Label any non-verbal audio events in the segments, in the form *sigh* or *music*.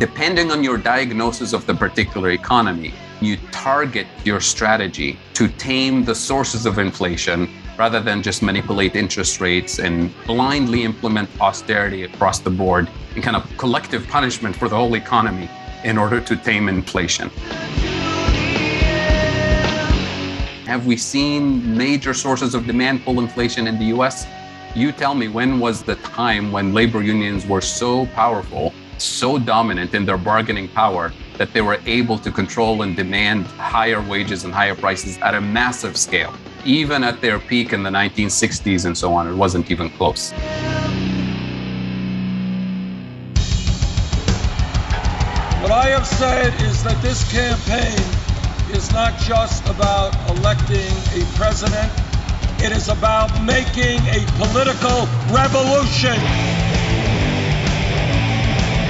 Depending on your diagnosis of the particular economy, you target your strategy to tame the sources of inflation rather than just manipulate interest rates and blindly implement austerity across the board and kind of collective punishment for the whole economy in order to tame inflation. Have we seen major sources of demand pull inflation in the US? You tell me when was the time when labor unions were so powerful, so dominant in their bargaining power that they were able to control and demand higher wages and higher prices at a massive scale. Even at their peak in the 1960s and so on, it wasn't even close. What I have said is that this campaign is not just about electing a president, it is about making a political revolution.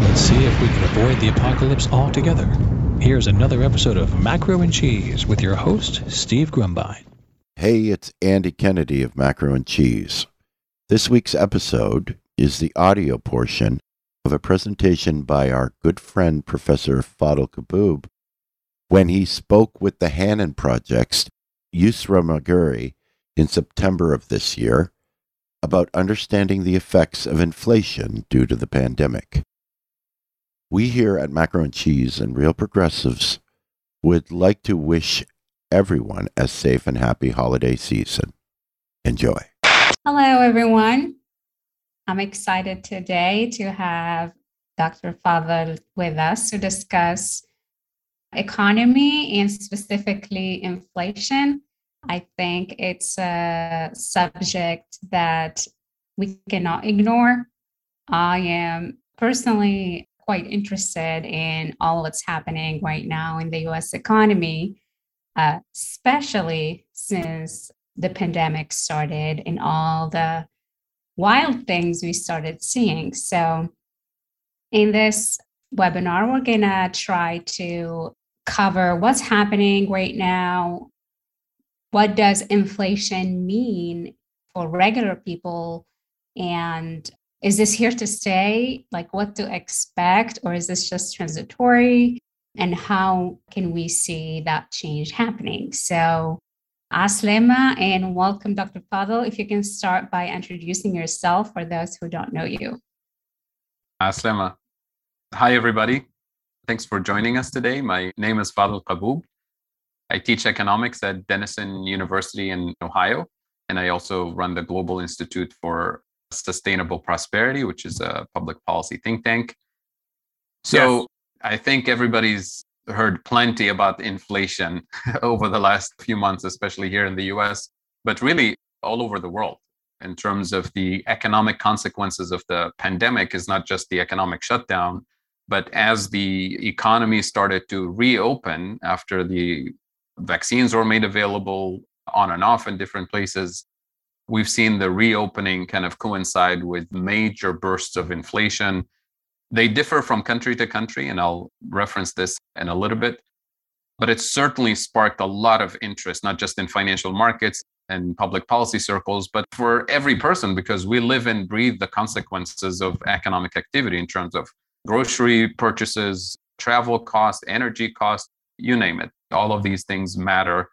Let's see if we can avoid the apocalypse altogether. Here's another episode of Macro and Cheese with your host, Steve Grumbine. Hey, it's Andy Kennedy of Macro and Cheese. This week's episode is the audio portion of a presentation by our good friend Professor Fadhel Kaboub when he spoke with the Hannon Project's Yusra Maguri in September of this year about understanding the effects of inflation due to the pandemic. We here at Macro and Cheese and Real Progressives would like to wish everyone a safe and happy holiday season. Enjoy. Hello, everyone. I'm excited today to have Dr. Fadhel with us to discuss economy and specifically inflation. I think it's a subject that we cannot ignore. I am personally quite interested in all that's happening right now in the US economy, uh, especially since the pandemic started and all the wild things we started seeing. So, in this webinar, we're going to try to cover what's happening right now. What does inflation mean for regular people? And is this here to stay? Like what to expect? Or is this just transitory? And how can we see that change happening? So, Aslema and welcome, Dr. Fadhel. If you can start by introducing yourself for those who don't know you. Aslema. Hi, everybody. Thanks for joining us today. My name is Fadhel Kaboub. I teach economics at Denison University in Ohio, and I also run the Global Institute for Sustainable Prosperity, which is a public policy think tank. So Yes. I think everybody's heard plenty about inflation *laughs* over the last few months, especially here in the US, but really all over the world in terms of the economic consequences of the pandemic is not just the economic shutdown, but as the economy started to reopen after the vaccines were made available on and off in different places, we've seen the reopening kind of coincide with major bursts of inflation. They differ from country to country, and I'll reference this in a little bit. But it certainly sparked a lot of interest, not just in financial markets and public policy circles, but for every person, because we live and breathe the consequences of economic activity in terms of grocery purchases, travel costs, energy costs, you name it. All of these things matter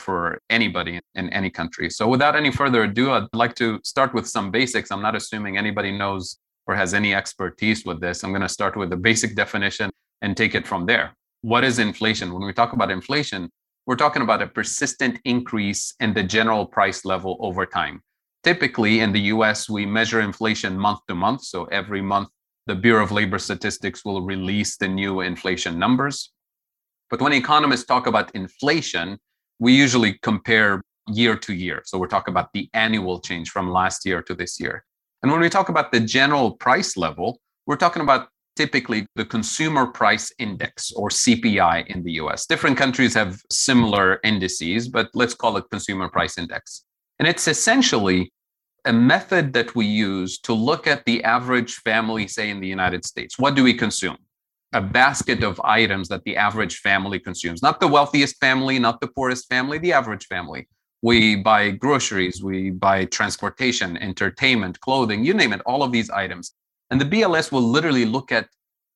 for anybody in any country. So, without any further ado, I'd like to start with some basics. I'm not assuming anybody knows or has any expertise with this. I'm going to start with the basic definition and take it from there. What is inflation? When we talk about inflation, we're talking about a persistent increase in the general price level over time. Typically, in the US, we measure inflation month to month. So, every month, the Bureau of Labor Statistics will release the new inflation numbers. But when economists talk about inflation, we usually compare year to year. So we're talking about the annual change from last year to this year. And when we talk about the general price level, we're talking about typically the consumer price index or CPI in the US. Different countries have similar indices, but let's call it consumer price index. And it's essentially a method that we use to look at the average family, say in the United States. What do we consume? A basket of items that the average family consumes, not the wealthiest family, not the poorest family, the average family. We buy groceries, we buy transportation, entertainment, clothing, you name it, all of these items. And the BLS will literally look at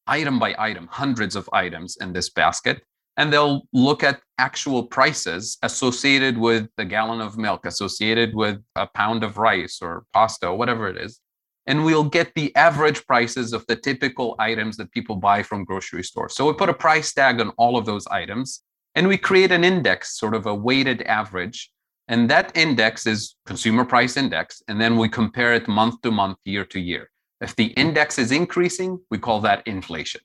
item by item, hundreds of items in this basket, and they'll look at actual prices associated with a gallon of milk, associated with a pound of rice or pasta, or whatever it is. And we'll get the average prices of the typical items that people buy from grocery stores. So we put a price tag on all of those items and we create an index, sort of a weighted average. And that index is consumer price index. And then we compare it month to month, year to year. If the index is increasing, we call that inflation.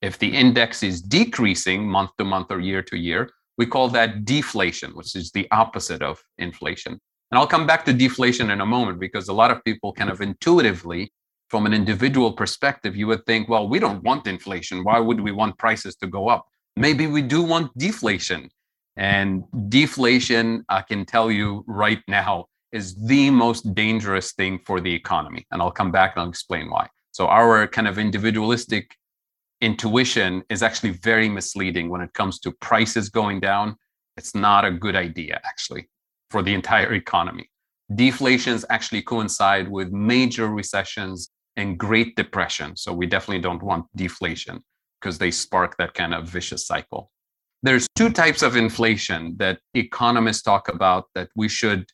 If the index is decreasing month to month or year to year, we call that deflation, which is the opposite of inflation. And I'll come back to deflation in a moment because a lot of people kind of intuitively, from an individual perspective, you would think, well, we don't want inflation. Why would we want prices to go up? Maybe we do want deflation. And deflation, I can tell you right now, is the most dangerous thing for the economy. And I'll come back and I'll explain why. So, our kind of individualistic intuition is actually very misleading when it comes to prices going down. It's not a good idea, actually, for the entire economy. Deflations actually coincide with major recessions and Great Depression. So, we definitely don't want deflation because they spark that kind of vicious cycle. There's two types of inflation that economists talk about that we should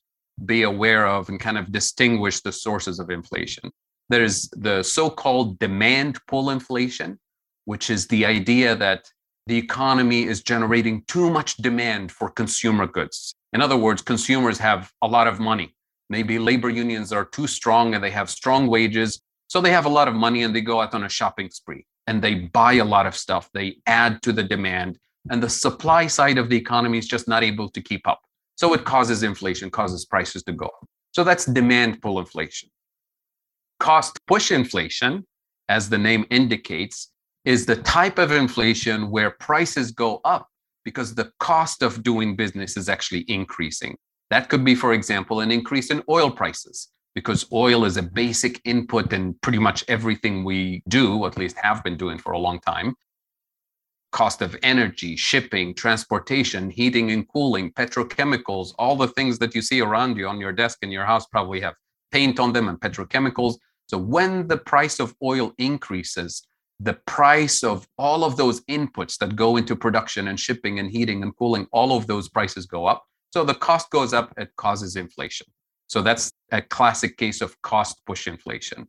be aware of and kind of distinguish the sources of inflation. There's the so called demand pull inflation, which is the idea that the economy is generating too much demand for consumer goods. In other words, consumers have a lot of money. Maybe labor unions are too strong and they have strong wages. So they have a lot of money and they go out on a shopping spree and they buy a lot of stuff. They add to the demand. And the supply side of the economy is just not able to keep up. So it causes inflation, causes prices to go up. So that's demand pull inflation. Cost push inflation, as the name indicates, is the type of inflation where prices go up because the cost of doing business is actually increasing. That could be, for example, an increase in oil prices because oil is a basic input in pretty much everything we do, at least have been doing for a long time cost of energy, shipping, transportation, heating and cooling, petrochemicals, all the things that you see around you on your desk in your house probably have paint on them and petrochemicals. So when the price of oil increases, the price of all of those inputs that go into production and shipping and heating and cooling, all of those prices go up. So the cost goes up, it causes inflation. So that's a classic case of cost push inflation.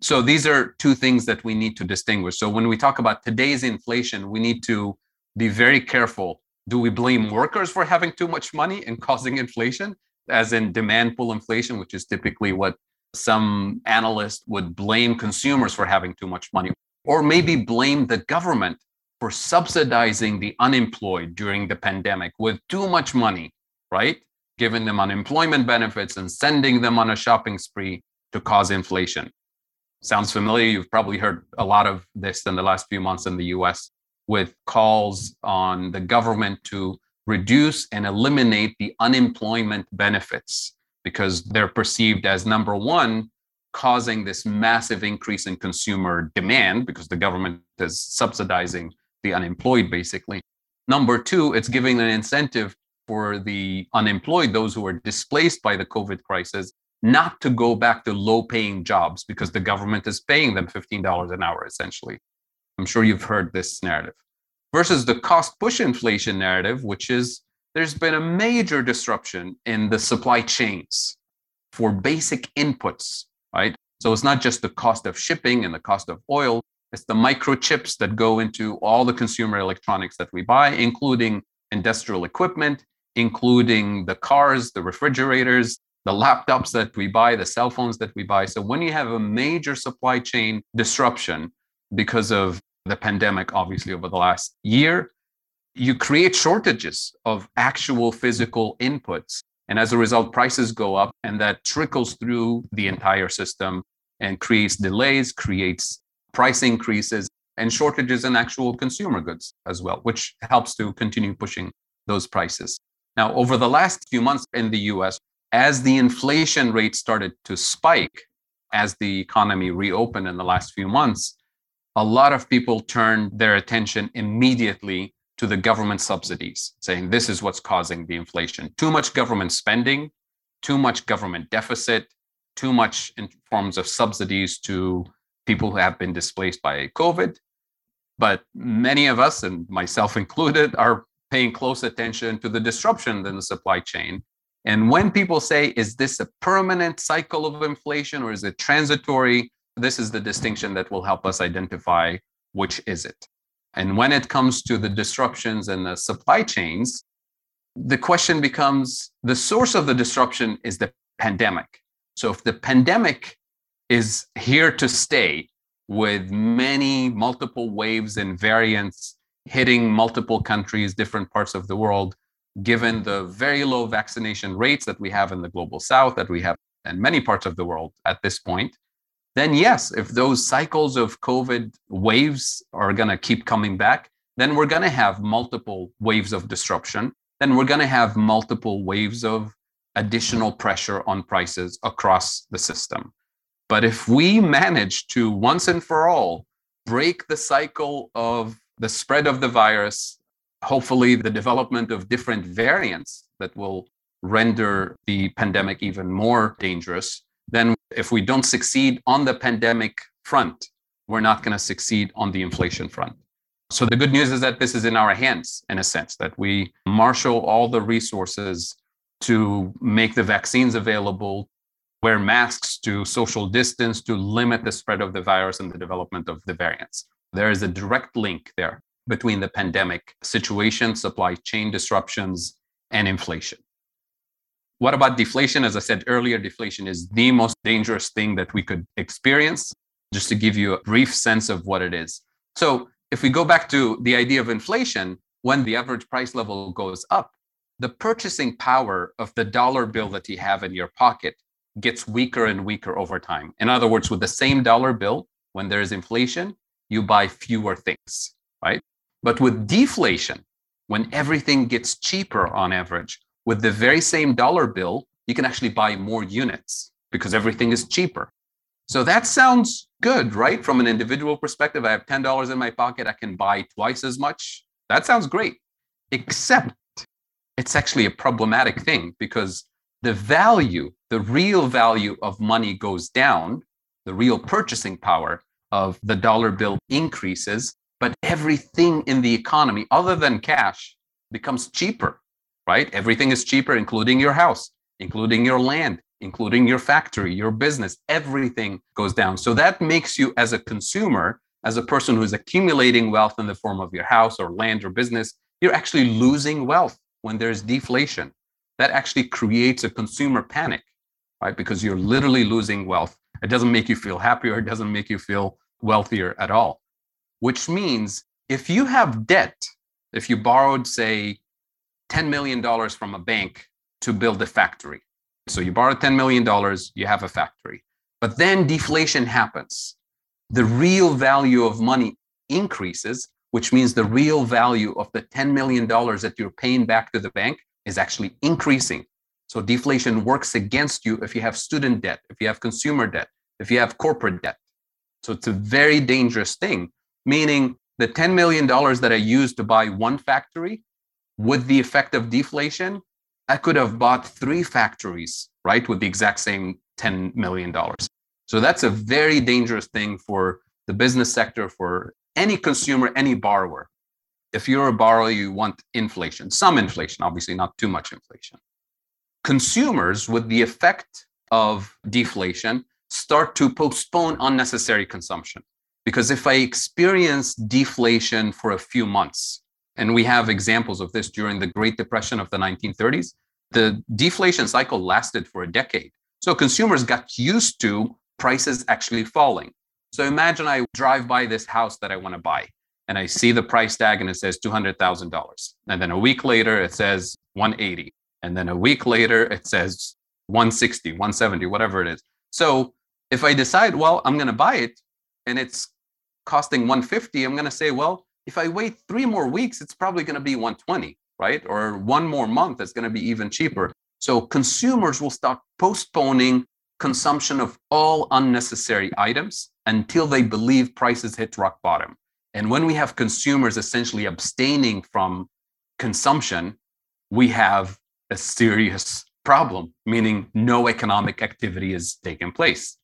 So these are two things that we need to distinguish. So when we talk about today's inflation, we need to be very careful. Do we blame workers for having too much money and causing inflation, as in demand pull inflation, which is typically what some analysts would blame consumers for having too much money, or maybe blame the government for subsidizing the unemployed during the pandemic with too much money, right? Giving them unemployment benefits and sending them on a shopping spree to cause inflation sounds familiar. You've probably heard a lot of this in the last few months in the US with calls on the government to reduce and eliminate the unemployment benefits because they're perceived as number one, causing this massive increase in consumer demand because the government is subsidizing the unemployed, basically. Number two, it's giving an incentive for the unemployed, those who are displaced by the COVID crisis, not to go back to low paying jobs because the government is paying them $15 an hour, essentially. I'm sure you've heard this narrative. Versus the cost push inflation narrative, which is there's been a major disruption in the supply chains for basic inputs, right? So it's not just the cost of shipping and the cost of oil, it's the microchips that go into all the consumer electronics that we buy, including industrial equipment, including the cars, the refrigerators, the laptops that we buy, the cell phones that we buy. So when you have a major supply chain disruption because of the pandemic, obviously over the last year, you create shortages of actual physical inputs And as a result, prices go up and that trickles through the entire system and creates delays, creates price increases and shortages in actual consumer goods as well, which helps to continue pushing those prices. Now, over the last few months in the US, as the inflation rate started to spike, as the economy reopened in the last few months, a lot of people turned their attention immediately to the government subsidies, saying this is what's causing the inflation. Too much government spending, too much government deficit, too much in forms of subsidies to people who have been displaced by COVID. But many of us, and myself *laughs* included, are paying close attention to the disruption in the supply chain. And when people say, is this a permanent cycle of inflation or is it transitory? This is the distinction that will help us identify which is it. And when it comes to the disruptions and the supply chains, the question becomes the source of the disruption is the pandemic. So if the pandemic is here to stay with many multiple waves and variants hitting multiple countries, different parts of the world, given the very low vaccination rates that we have in the global south, that we have in many parts of the world at this point, then yes, if those cycles of COVID waves are going to keep coming back, then we're going to have multiple waves of disruption. Then we're going to have multiple waves of additional pressure on prices across the system. But if we manage to once and for all break the cycle of the spread of the virus, hopefully the development of different variants that will render the pandemic even more dangerous, then if we don't succeed on the pandemic front, we're not going to succeed on the inflation front. So the good news is that this is in our hands, in a sense, that we marshal all the resources to make the vaccines available, wear masks to social distance, to limit the spread of the virus and the development of the variants. There is a direct link there between the pandemic situation, supply chain disruptions, and inflation. What about deflation? As I said earlier, deflation is the most dangerous thing that we could experience, just to give you a brief sense of what it is. So, if we go back to the idea of inflation, when the average price level goes up, the purchasing power of the dollar bill that you have in your pocket gets weaker and weaker over time. In other words, with the same dollar bill, when there is inflation, you buy fewer things, right? But with deflation, when everything gets cheaper on average, with the very same dollar bill, you can actually buy more units because everything is cheaper. So that sounds good, right? From an individual perspective, I have $10 in my pocket, I can buy twice as much. That sounds great. Except it's actually a problematic thing because the value, the real value of money goes down, the real purchasing power of the dollar bill increases, but everything in the economy, other than cash, becomes cheaper right? Everything is cheaper, including your house, including your land, including your factory, your business. Everything goes down. So that makes you, as a consumer, as a person who's accumulating wealth in the form of your house or land or business, you're actually losing wealth when there's deflation. That actually creates a consumer panic, right? Because you're literally losing wealth. It doesn't make you feel happier, it doesn't make you feel wealthier at all. Which means if you have debt, if you borrowed, say, $10 million from a bank to build a factory. So you borrow $10 million, you have a factory. But then deflation happens. The real value of money increases, which means the real value of the $10 million that you're paying back to the bank is actually increasing. So deflation works against you if you have student debt, if you have consumer debt, if you have corporate debt. So it's a very dangerous thing, meaning the $10 million that I used to buy one factory with the effect of deflation, I could have bought three factories, right, with the exact same $10 million. So that's a very dangerous thing for the business sector, for any consumer, any borrower. If you're a borrower, you want inflation, some inflation, obviously not too much inflation. Consumers, with the effect of deflation, start to postpone unnecessary consumption. Because if I experience deflation for a few months, and we have examples of this during the Great Depression of the 1930s. The deflation cycle lasted for a decade. So consumers got used to prices actually falling. So imagine I drive by this house that I want to buy and I see the price tag and it says $200,000. And then a week later it says 180. And then a week later, it says 160, 170, whatever it is. So if I decide, well, I'm going to buy it and it's costing 150, I'm going to say, well, if I wait three more weeks, it's probably going to be 120, right? Or one more month, it's going to be even cheaper. So consumers will start postponing consumption of all unnecessary items until they believe prices hit rock bottom. And when we have consumers essentially abstaining from consumption, we have a serious problem, meaning no economic activity is taking place.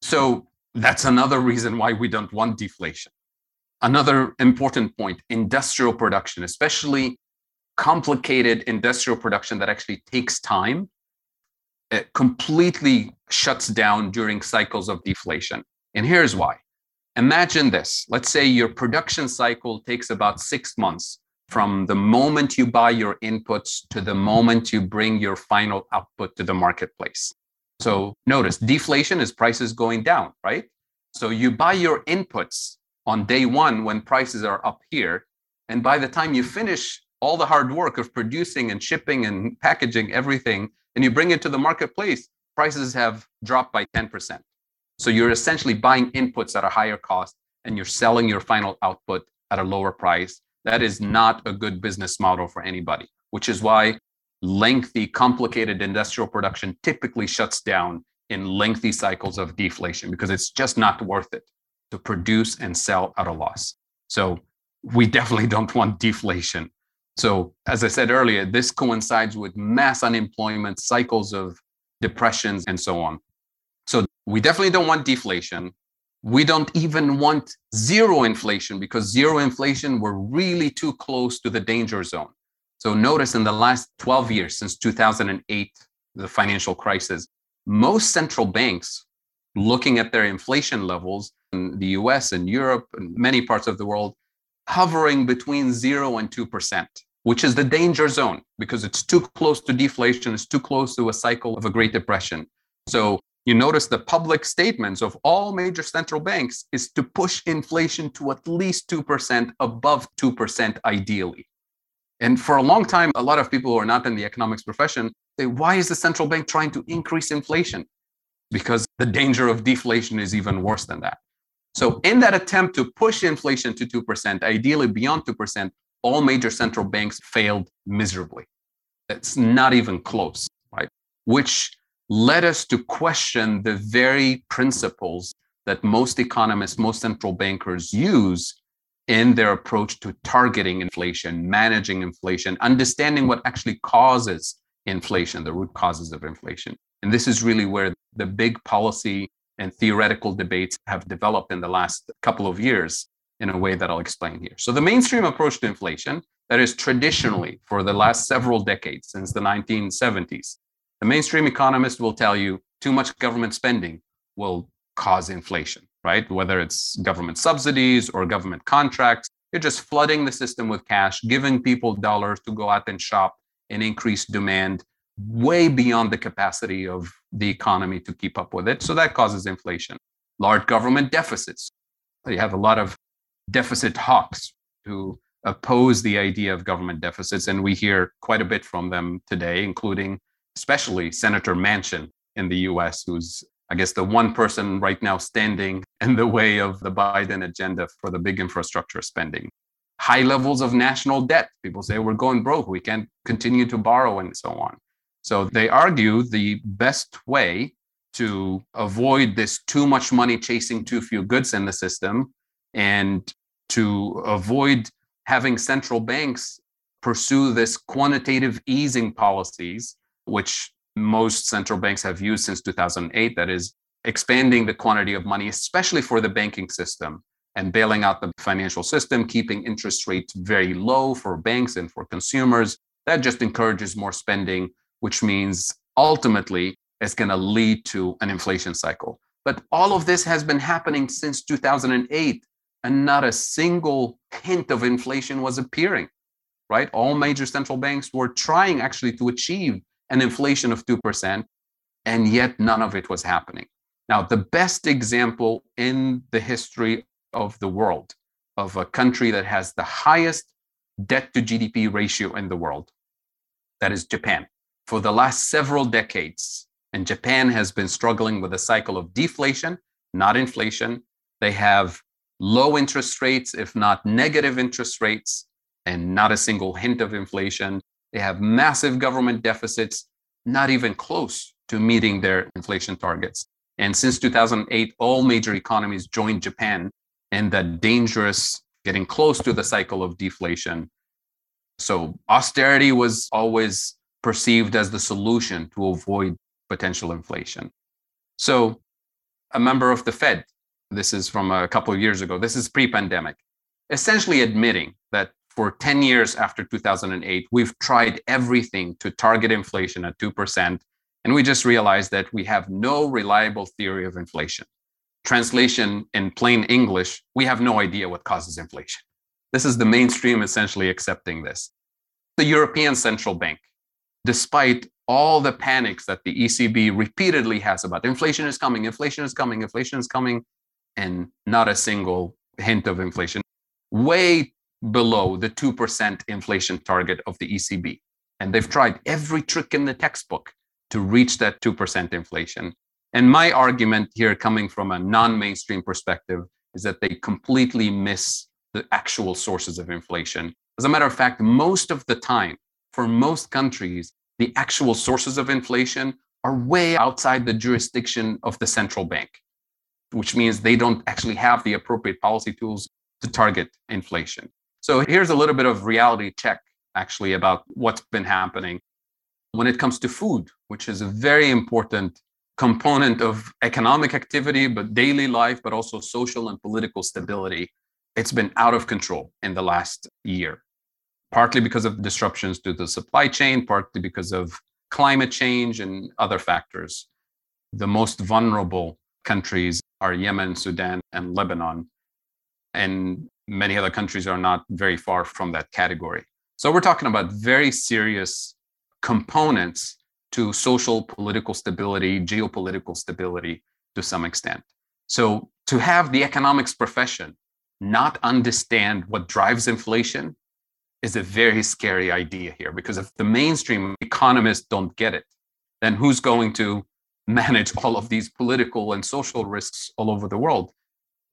So that's another reason why we don't want deflation. Another important point industrial production, especially complicated industrial production that actually takes time, it completely shuts down during cycles of deflation. And here's why. Imagine this let's say your production cycle takes about six months from the moment you buy your inputs to the moment you bring your final output to the marketplace. So notice deflation is prices going down, right? So you buy your inputs on day one when prices are up here. And by the time you finish all the hard work of producing and shipping and packaging everything, and you bring it to the marketplace, prices have dropped by 10%. So you're essentially buying inputs at a higher cost and you're selling your final output at a lower price. That is not a good business model for anybody, which is why lengthy, complicated industrial production typically shuts down in lengthy cycles of deflation because it's just not worth it to produce and sell at a loss. So we definitely don't *laughs* want deflation. So, as I said earlier, this coincides with mass unemployment, cycles of depressions, and so on. So, we definitely don't want deflation. We don't even want zero inflation because zero inflation, we're really too close to the danger zone. So notice in the last 12 years, since 2008, the financial crisis, most central banks looking at their inflation levels in the US and Europe and many parts of the world, hovering between zero and 2%, which is the danger zone because it's too close to deflation, it's too close to a cycle of a Great Depression. So you notice the public statements of all major central banks is to push inflation to at least 2%, above 2% ideally. And for a long time, a lot of people who are not in the economics profession say, why is the central bank trying to increase inflation? Because the danger of deflation is even worse than that. So, in that attempt to push inflation to 2%, ideally beyond 2%, all major central banks failed miserably. It's not even close, right? Which led us to question the very principles that most economists, most central bankers use in their approach to targeting inflation, managing inflation, understanding what actually causes inflation, the root causes of inflation. And this is really where the big policy and theoretical debates have developed in the last couple of years in a way that I'll explain here. So, the mainstream approach to inflation, that is traditionally for the last several decades, since the 1970s, the mainstream economist will tell you too much government spending will cause inflation right? Whether it's government subsidies or government contracts, you're just flooding the system with cash, giving people dollars to go out and shop and increase demand way beyond the capacity of the economy to keep up with it. So that causes inflation. Large government deficits. You have a lot of deficit hawks who oppose the idea of government deficits. And we hear quite a bit from them today, including especially Senator Manchin in the US, who's I guess, the one person right now standing *laughs* in the way of the Biden agenda for the big infrastructure spending. High levels of national debt. People say we're going broke. We can't continue to borrow and so on. So they argue the best way to avoid this too much money chasing too few goods in the system and to avoid having central banks pursue this quantitative easing policies, which most central banks have used since 2008 that is expanding the quantity of money, especially for the banking system and bailing out the financial system, keeping interest rates very low for banks and for consumers. That just encourages more spending, which means ultimately it's going to lead to an inflation cycle. But all of this has been happening since 2008, and not a single hint of inflation was appearing, right? All major central banks were trying actually to achieve an inflation of 2%, and yet none of it was happening. Now, the best example in the history of the world of a country that has the highest debt to GDP ratio in the world, that is Japan. For the last several decades, and Japan has been struggling with a cycle of deflation, not inflation. They have low interest rates, if not negative interest rates, and not a single hint of inflation. They have massive government deficits, not even close to meeting their inflation targets. And since 2008, all major economies joined Japan in that dangerous, getting close to the cycle of deflation. So austerity was always perceived as the solution to avoid potential inflation. So a member of the Fed, this is from a couple of years ago, this is pre pandemic, essentially admitting that for 10 years after 2008, we've tried everything to target inflation at 2%. And we just realized that we have no reliable theory of inflation. Translation in plain English, we have no idea what causes inflation. This is the mainstream essentially accepting this. The European Central Bank, despite all the panics that the ECB repeatedly has about inflation is coming, inflation is coming, inflation is coming, and not a single hint of inflation, way below the 2% inflation target of the ECB. And they've tried every trick in the textbook to reach that 2% inflation. And my argument here, coming from a non mainstream perspective, is that they completely miss the actual sources of inflation. As a matter of fact, most of the time, for most countries, the actual sources of inflation are way outside the jurisdiction of the central bank, which means they don't actually have the appropriate policy tools to target inflation. So here's a little bit of reality check actually about what's been happening when it comes to food, which is a very important component of economic activity, but daily life, but also social and political stability. It's been out of control in the last year partly because of disruptions to the supply chain, partly because of climate change and other factors. The most vulnerable countries are Yemen, Sudan, and Lebanon. And many other countries are not very far from that category. So we're talking about very serious components to social political stability, geopolitical stability to some extent. So to have the economics profession not understand what drives inflation is a very scary idea here because if the mainstream economists don't get it, then who's going to manage *laughs* all of these political and social risks all over the world?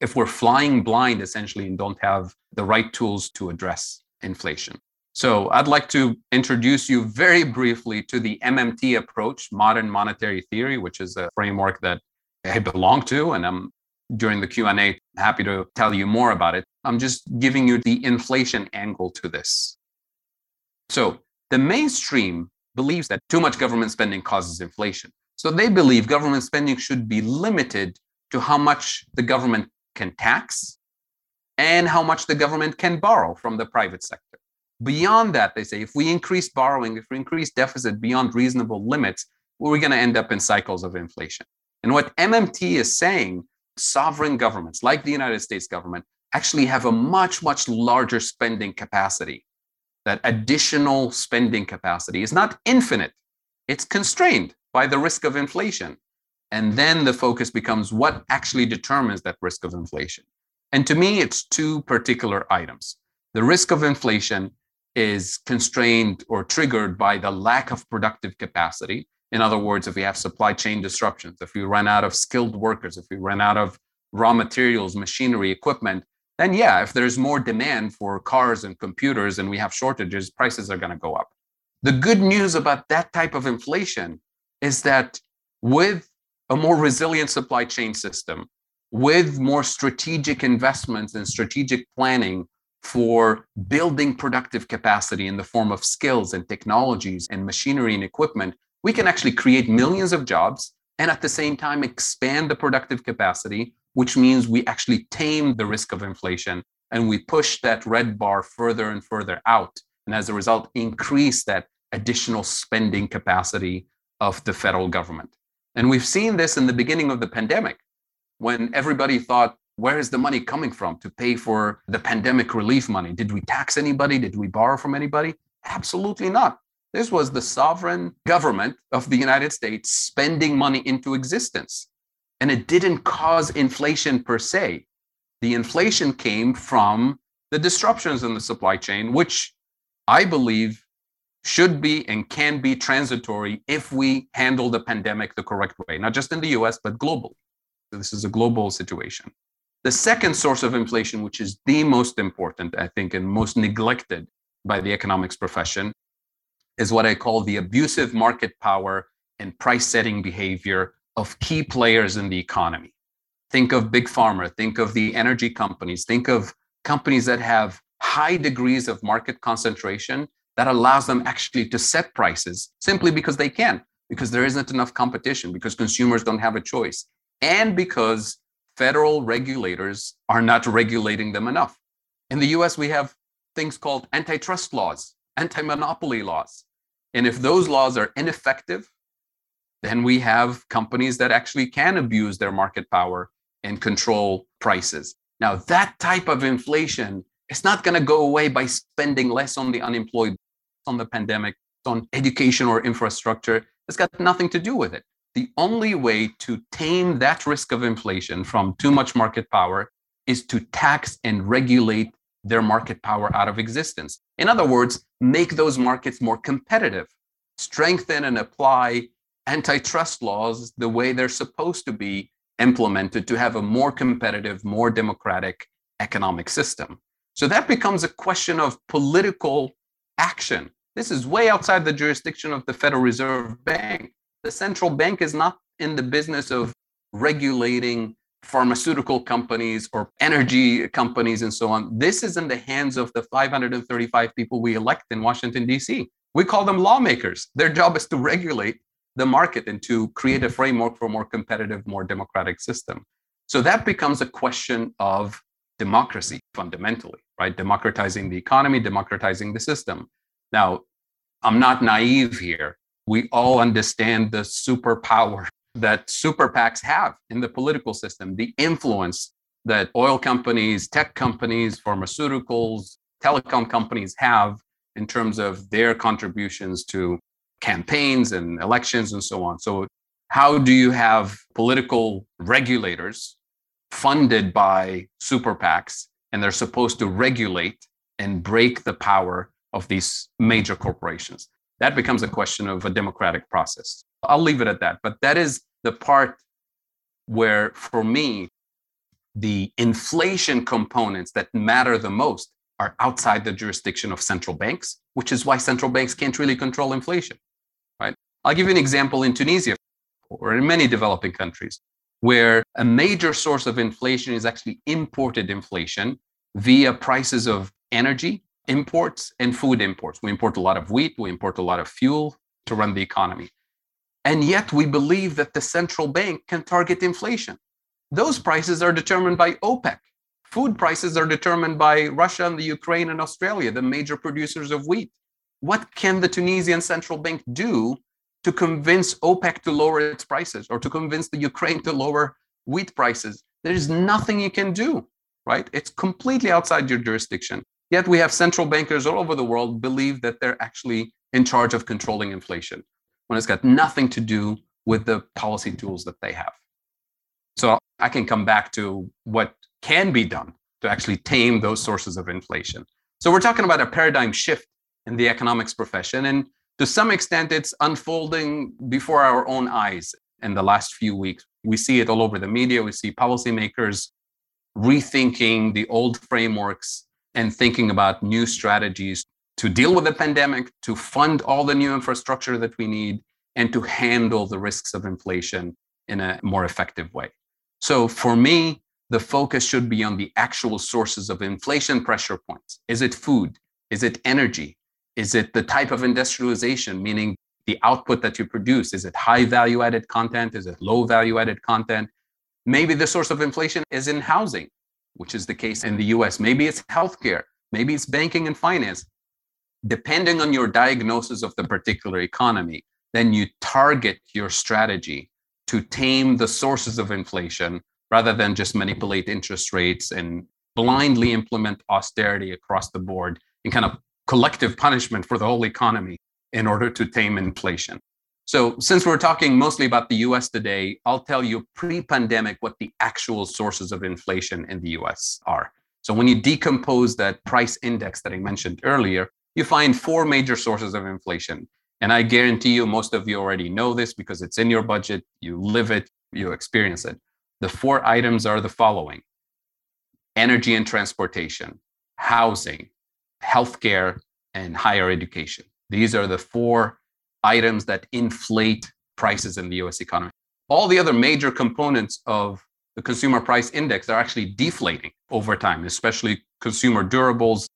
If we're flying blind essentially and don't have the right tools to address inflation. So I'd like to introduce you very briefly to the MMT approach, modern monetary theory, which is a framework that I belong to and I'm during the Q&A happy to tell you more about it. I'm just giving you the inflation angle to this. So, the mainstream believes that too much government spending causes inflation. So, they believe government spending should be limited to how much the government can tax and how much the government can borrow from the private sector. Beyond that, they say if we increase borrowing, if we increase deficit beyond reasonable limits, we're going to end up in cycles of inflation. And what MMT is saying sovereign governments like the United States government actually have a much, much larger spending capacity. That additional spending capacity is not infinite, it's constrained by the risk of inflation. And then the focus becomes what actually determines that risk of inflation. And to me, it's two particular items. The risk of inflation is constrained or triggered by the lack of productive capacity. In other words, if we have supply chain disruptions, if we run out of skilled workers, if we run out of raw materials, machinery, equipment, then yeah, if there's more demand for cars and computers and we have shortages, prices are going to go up. The good news about that type of inflation is that with a more resilient supply chain system, with more strategic investments and strategic planning for building productive capacity in the form of skills and technologies and machinery and equipment, we can actually create millions of jobs and at the same time expand the productive capacity, which means we actually tame the risk of inflation and we push that red bar further and further out. And as a result, increase that additional spending capacity of the federal government. And we've seen this in the beginning of the pandemic when everybody thought, where is the money coming from to pay for the pandemic relief money? Did we tax anybody? Did we borrow from anybody? Absolutely not. This was the sovereign government of the United States spending money into existence. And it didn't cause inflation per se. The inflation came from the disruptions in the supply chain, which I believe should be and can be transitory if we handle the pandemic the correct way, not just in the US, but globally. So this is a global situation. The second source of inflation, which is the most important, I think, and most neglected by the economics profession, is what I call the abusive market power and price setting behavior of key players in the economy. Think of big pharma, think of the energy companies, think of companies that have high degrees of market concentration that allows them actually to set prices simply because they can, because there isn't enough competition, because consumers don't have a choice, and because federal regulators are not regulating them enough. In the US, we have things called antitrust laws, anti monopoly laws. And if those laws are ineffective, then we have companies that actually can abuse their market power and control prices. Now, that type of inflation is not going to go away by spending less on the unemployed, on the pandemic, on education or infrastructure. It's got nothing to do with it. The only way to tame that risk of inflation from too much market power is to tax and regulate their market power out of existence. In other words, make those markets more competitive, strengthen and apply antitrust laws the way they're supposed to be implemented to have a more competitive, more democratic economic system. So that becomes a question of political action. This is way outside the jurisdiction of the Federal Reserve Bank. The central bank is not in the business of regulating pharmaceutical companies or energy companies and so on. This is in the hands of the 535 people we elect in Washington, D.C. We call them lawmakers. Their job is to regulate the market and to create a framework for a more competitive, more democratic system. So that becomes a question of democracy fundamentally, right? Democratizing the economy, democratizing the system. Now, I'm not naive here. We all understand the superpower that super PACs have in the political system, the influence that oil companies, tech companies, pharmaceuticals, telecom companies have in terms of their contributions to campaigns and elections and so on. So, how do you have political regulators funded by super PACs and they're supposed to regulate and break the power of these major corporations? That becomes a question of a democratic process. I'll leave it at that. But that is the part where, for me, the inflation components that matter the most are outside the jurisdiction of central banks, which is why central banks can't really control inflation. Right? I'll give you an example in Tunisia or in many developing countries where a major source of inflation is actually imported inflation via prices of energy imports and food imports. We import a lot of wheat, we import a lot of fuel to run the economy. And yet we believe that the central bank can target inflation. Those prices are determined by OPEC. Food prices are determined by Russia and the Ukraine and Australia, the major producers of wheat. What can the Tunisian central bank do to convince OPEC to lower its prices or to convince the Ukraine to lower wheat prices? There is nothing you can do, right? It's completely outside your jurisdiction. Yet we have central bankers all over the world believe that they're actually in charge of controlling inflation when it's got nothing to do with the policy tools that they have. So I can come back to what can be done to actually tame those sources of inflation. So we're talking about a paradigm shift in the economics profession. And to some extent, it's unfolding before our own eyes in the last few weeks. We see it all over the media. We see policymakers rethinking the old frameworks and thinking about new strategies to deal with the pandemic, to fund all the new infrastructure that we need, and to handle the risks of inflation in a more effective way. So for me, the focus should be on the actual sources of inflation pressure points. Is it food? Is it energy? Is it the type of industrialization, meaning the output that you produce? Is it high value added content? Is it low value added content? Maybe the source of inflation is in housing, which is the case in the US. Maybe it's healthcare. Maybe it's banking and finance depending on your diagnosis of the particular economy, then you target your strategy to tame the sources of inflation rather than just manipulate interest rates and blindly implement austerity across the board and kind of collective punishment for the whole economy in order to tame inflation. So, since we're talking mostly about the US today, I'll tell you pre pandemic what the actual sources of inflation in the US are. So, when you decompose that price index that I mentioned earlier, you find four major sources of inflation. And I guarantee you, most of you already know this because it's in your budget, you live it, you experience it. The four items are the following energy and transportation, housing, healthcare, and higher education. These are the four items that inflate prices in the US economy. All the other major components of the consumer price index are actually deflating over time, especially consumer durables,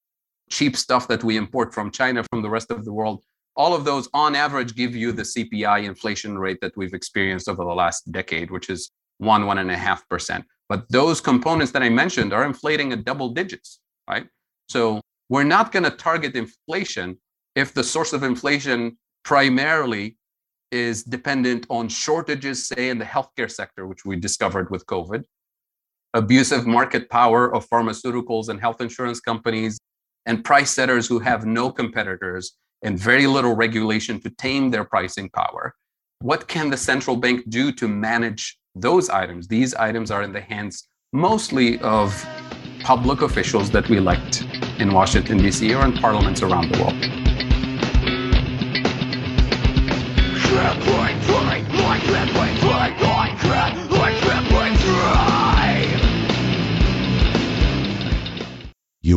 cheap stuff that we import from China, from the rest of the world. All of those, on average, give you the CPI inflation rate that we've experienced over the last decade, which is one, one and a half percent. But those components that I mentioned are inflating at double digits, right? So we're not going to target inflation if the source of inflation primarily is dependent on shortages, say, in the healthcare sector, which we discovered with COVID, abusive market power of pharmaceuticals and health insurance companies, and price setters who have no competitors and very little regulation to tame their pricing power. What can the central bank do to manage those items? These items are in the hands mostly of public officials that we elect in Washington, D.C., or in parliaments around the world.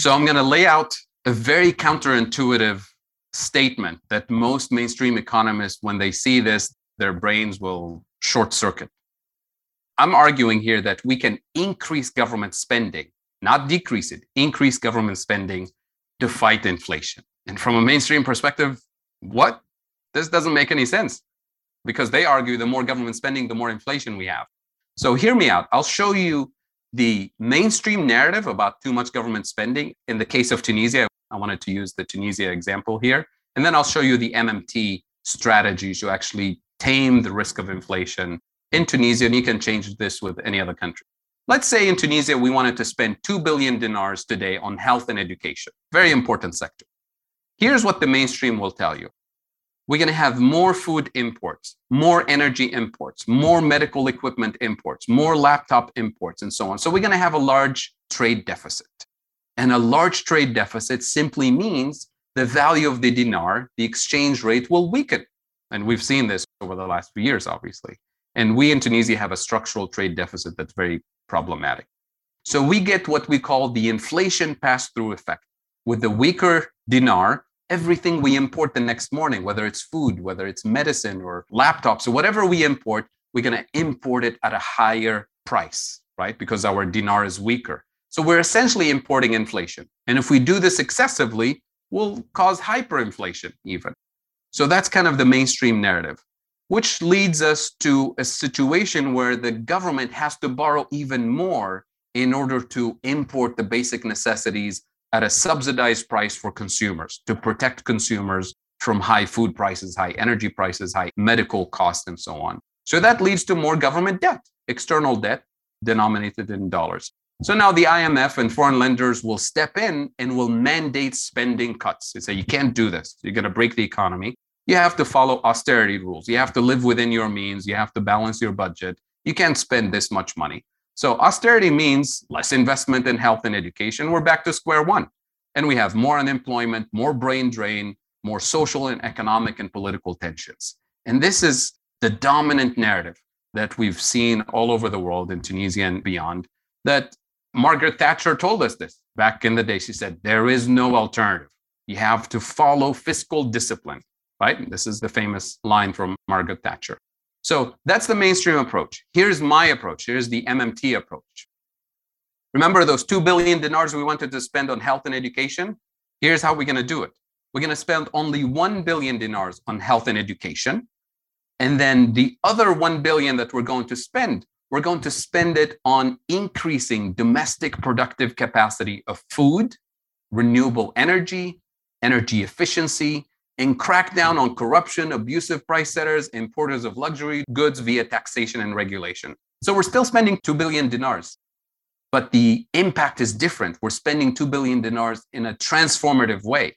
So I'm going to lay out a very counterintuitive statement that most mainstream economists, when they see this, their brains will short circuit. I'm arguing here that we can increase government spending, not decrease it, increase government spending to fight inflation. And from a mainstream perspective, what? This doesn't make any sense because they argue the more government spending, the more inflation we have. So hear me out. I'll show you the mainstream narrative about too much government spending. In the case of Tunisia, I wanted to use the Tunisia example here. And then I'll show you the MMT strategies to actually tame the risk of inflation in Tunisia. And you can change this with any other country. Let's say in Tunisia, we wanted to spend 2 billion dinars today on health and education, very important sector. Here's what the mainstream will tell you we're going to have more food imports, more energy imports, more medical equipment imports, more laptop imports, and so on. So we're going to have a large trade deficit. And a large trade deficit simply means the value of the dinar, the exchange rate will weaken. And we've seen this over the last few years, obviously. And we in Tunisia have a structural trade deficit that's very problematic. So we get what we call the inflation pass through effect. With the weaker dinar, everything we import the next morning, whether it's food, whether it's medicine or laptops or whatever we import, we're going to import it at a higher price, right? Because our dinar is weaker. So we're essentially importing inflation. And if we do this excessively, we'll cause hyperinflation even. So that's kind of the mainstream narrative, which leads us to a situation where the government has to borrow even more in order to import the basic necessities at a subsidized price for consumers to protect consumers from high food prices, high energy prices, high medical costs, and so on. So that leads to more government debt, external debt denominated in dollars. So now the IMF and foreign lenders will step in and will mandate spending cuts. They say, you can't do this. You're going to break the economy. You have to follow austerity rules. You have to live within your means. You have to balance your budget. You can't spend this much money. So austerity means less investment in health and education. We're back to square one. And we have more unemployment, more brain drain, more social and economic and political tensions. And this is the dominant narrative that we've seen all over the world in Tunisia and beyond. That Margaret Thatcher told us this back in the day. She said, There is no alternative. You have to follow fiscal discipline, right? This is the famous line from Margaret Thatcher. So that's the mainstream approach. Here's my approach. Here's the MMT approach. Remember those 2 billion dinars we wanted to spend on health and education? Here's how we're going to do it. We're going to spend only 1 billion dinars on health and education. And then the other 1 billion that we're going to spend, we're going to spend it on increasing domestic productive capacity of food, renewable energy, energy efficiency, and crack down on corruption, abusive price setters, importers of luxury goods via taxation and regulation. So we're still spending 2 billion dinars, but the impact is different. We're spending 2 billion dinars in a transformative way.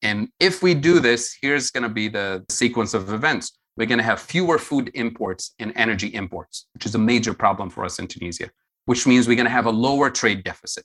And if we do this, here's going to be the sequence of events. We're going to have fewer food imports and energy imports, which is a major problem for us in Tunisia, which means we're going to have a lower trade deficit,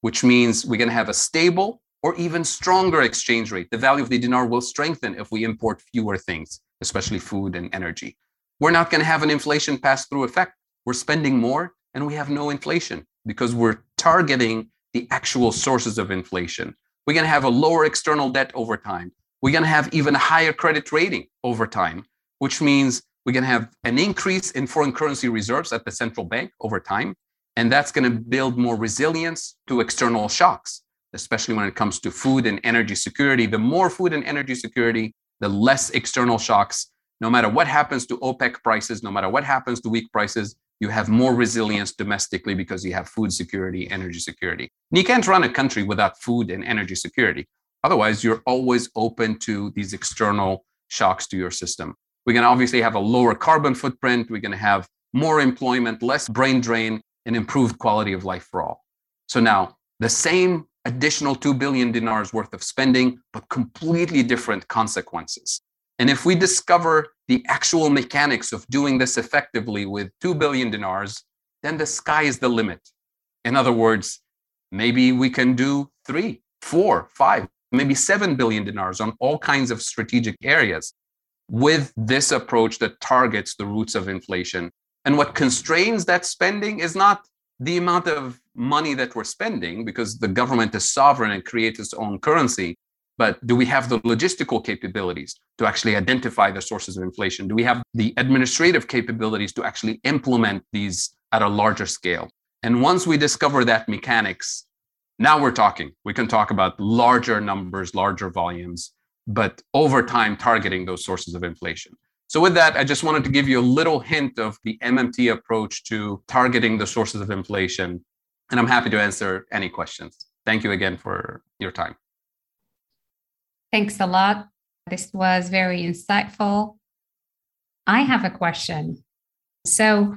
which means we're going to have a stable or even stronger exchange rate. The value of the dinar will strengthen if we import fewer things, especially food and energy. We're not going to have an inflation pass through effect. We're spending more and we have no inflation because we're targeting the actual sources of inflation. We're going to have a lower external debt over time. We're going to have even a higher credit rating over time, which means we're going to have an increase in foreign currency reserves at the central bank over time. And that's going to build more resilience to external shocks especially when it comes to food and energy security. The more food and energy security, the less external shocks. No matter what happens to OPEC prices, no matter what happens to weak prices, you have more resilience domestically because you have food security, energy security. And you can't run a country without food and energy security. Otherwise, you're always open to these external shocks to your system. We're going to obviously have a lower carbon footprint. We're going to have more employment, less brain drain, and improved quality of life for all. So now the same additional 2 billion dinars worth of spending, but completely different consequences. And if we discover the actual mechanics of doing this effectively with 2 billion dinars, then the sky is the limit. In other words, maybe we can do three, four, five, maybe 7 billion dinars on all kinds of strategic areas with this approach that targets the roots of inflation. And what constrains that spending is not the amount of money that we're spending because the government is sovereign and creates its own currency but do we have the logistical capabilities to actually identify the sources of inflation? Do we have the administrative capabilities to actually implement these at a larger scale? And once we discover that mechanics now we're talking. We can talk about larger numbers larger volumes but over time targeting those sources of inflation. So, with that, I just wanted to give you a little hint of the MMT approach to targeting the sources of inflation. And I'm happy to answer any questions. Thank you again for your time. Thanks a lot. This was very insightful. I have a question. So,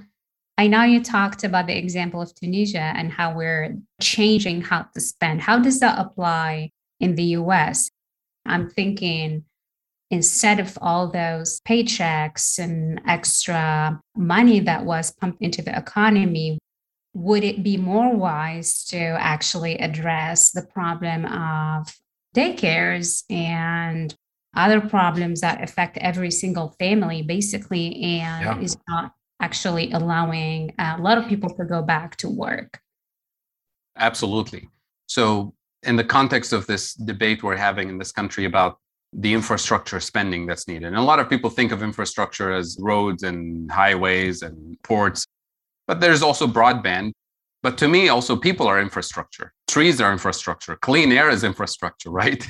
I know you talked about the example of Tunisia and how we're changing how to spend. How does that apply in the US? I'm thinking instead of all those paychecks and extra money that was pumped into the economy, would it be more wise to actually address the problem of daycares and other problems that affect every single family, basically, and yeah. is not actually allowing uh, a lot of people to go back to work? Absolutely. So, in the context of this debate we're having in this country about the infrastructure spending that's needed. And a lot of people think of infrastructure as roads and highways and ports, but there's also broadband. But to me, also, people are infrastructure. Trees are infrastructure. Clean air is infrastructure, *laughs* right?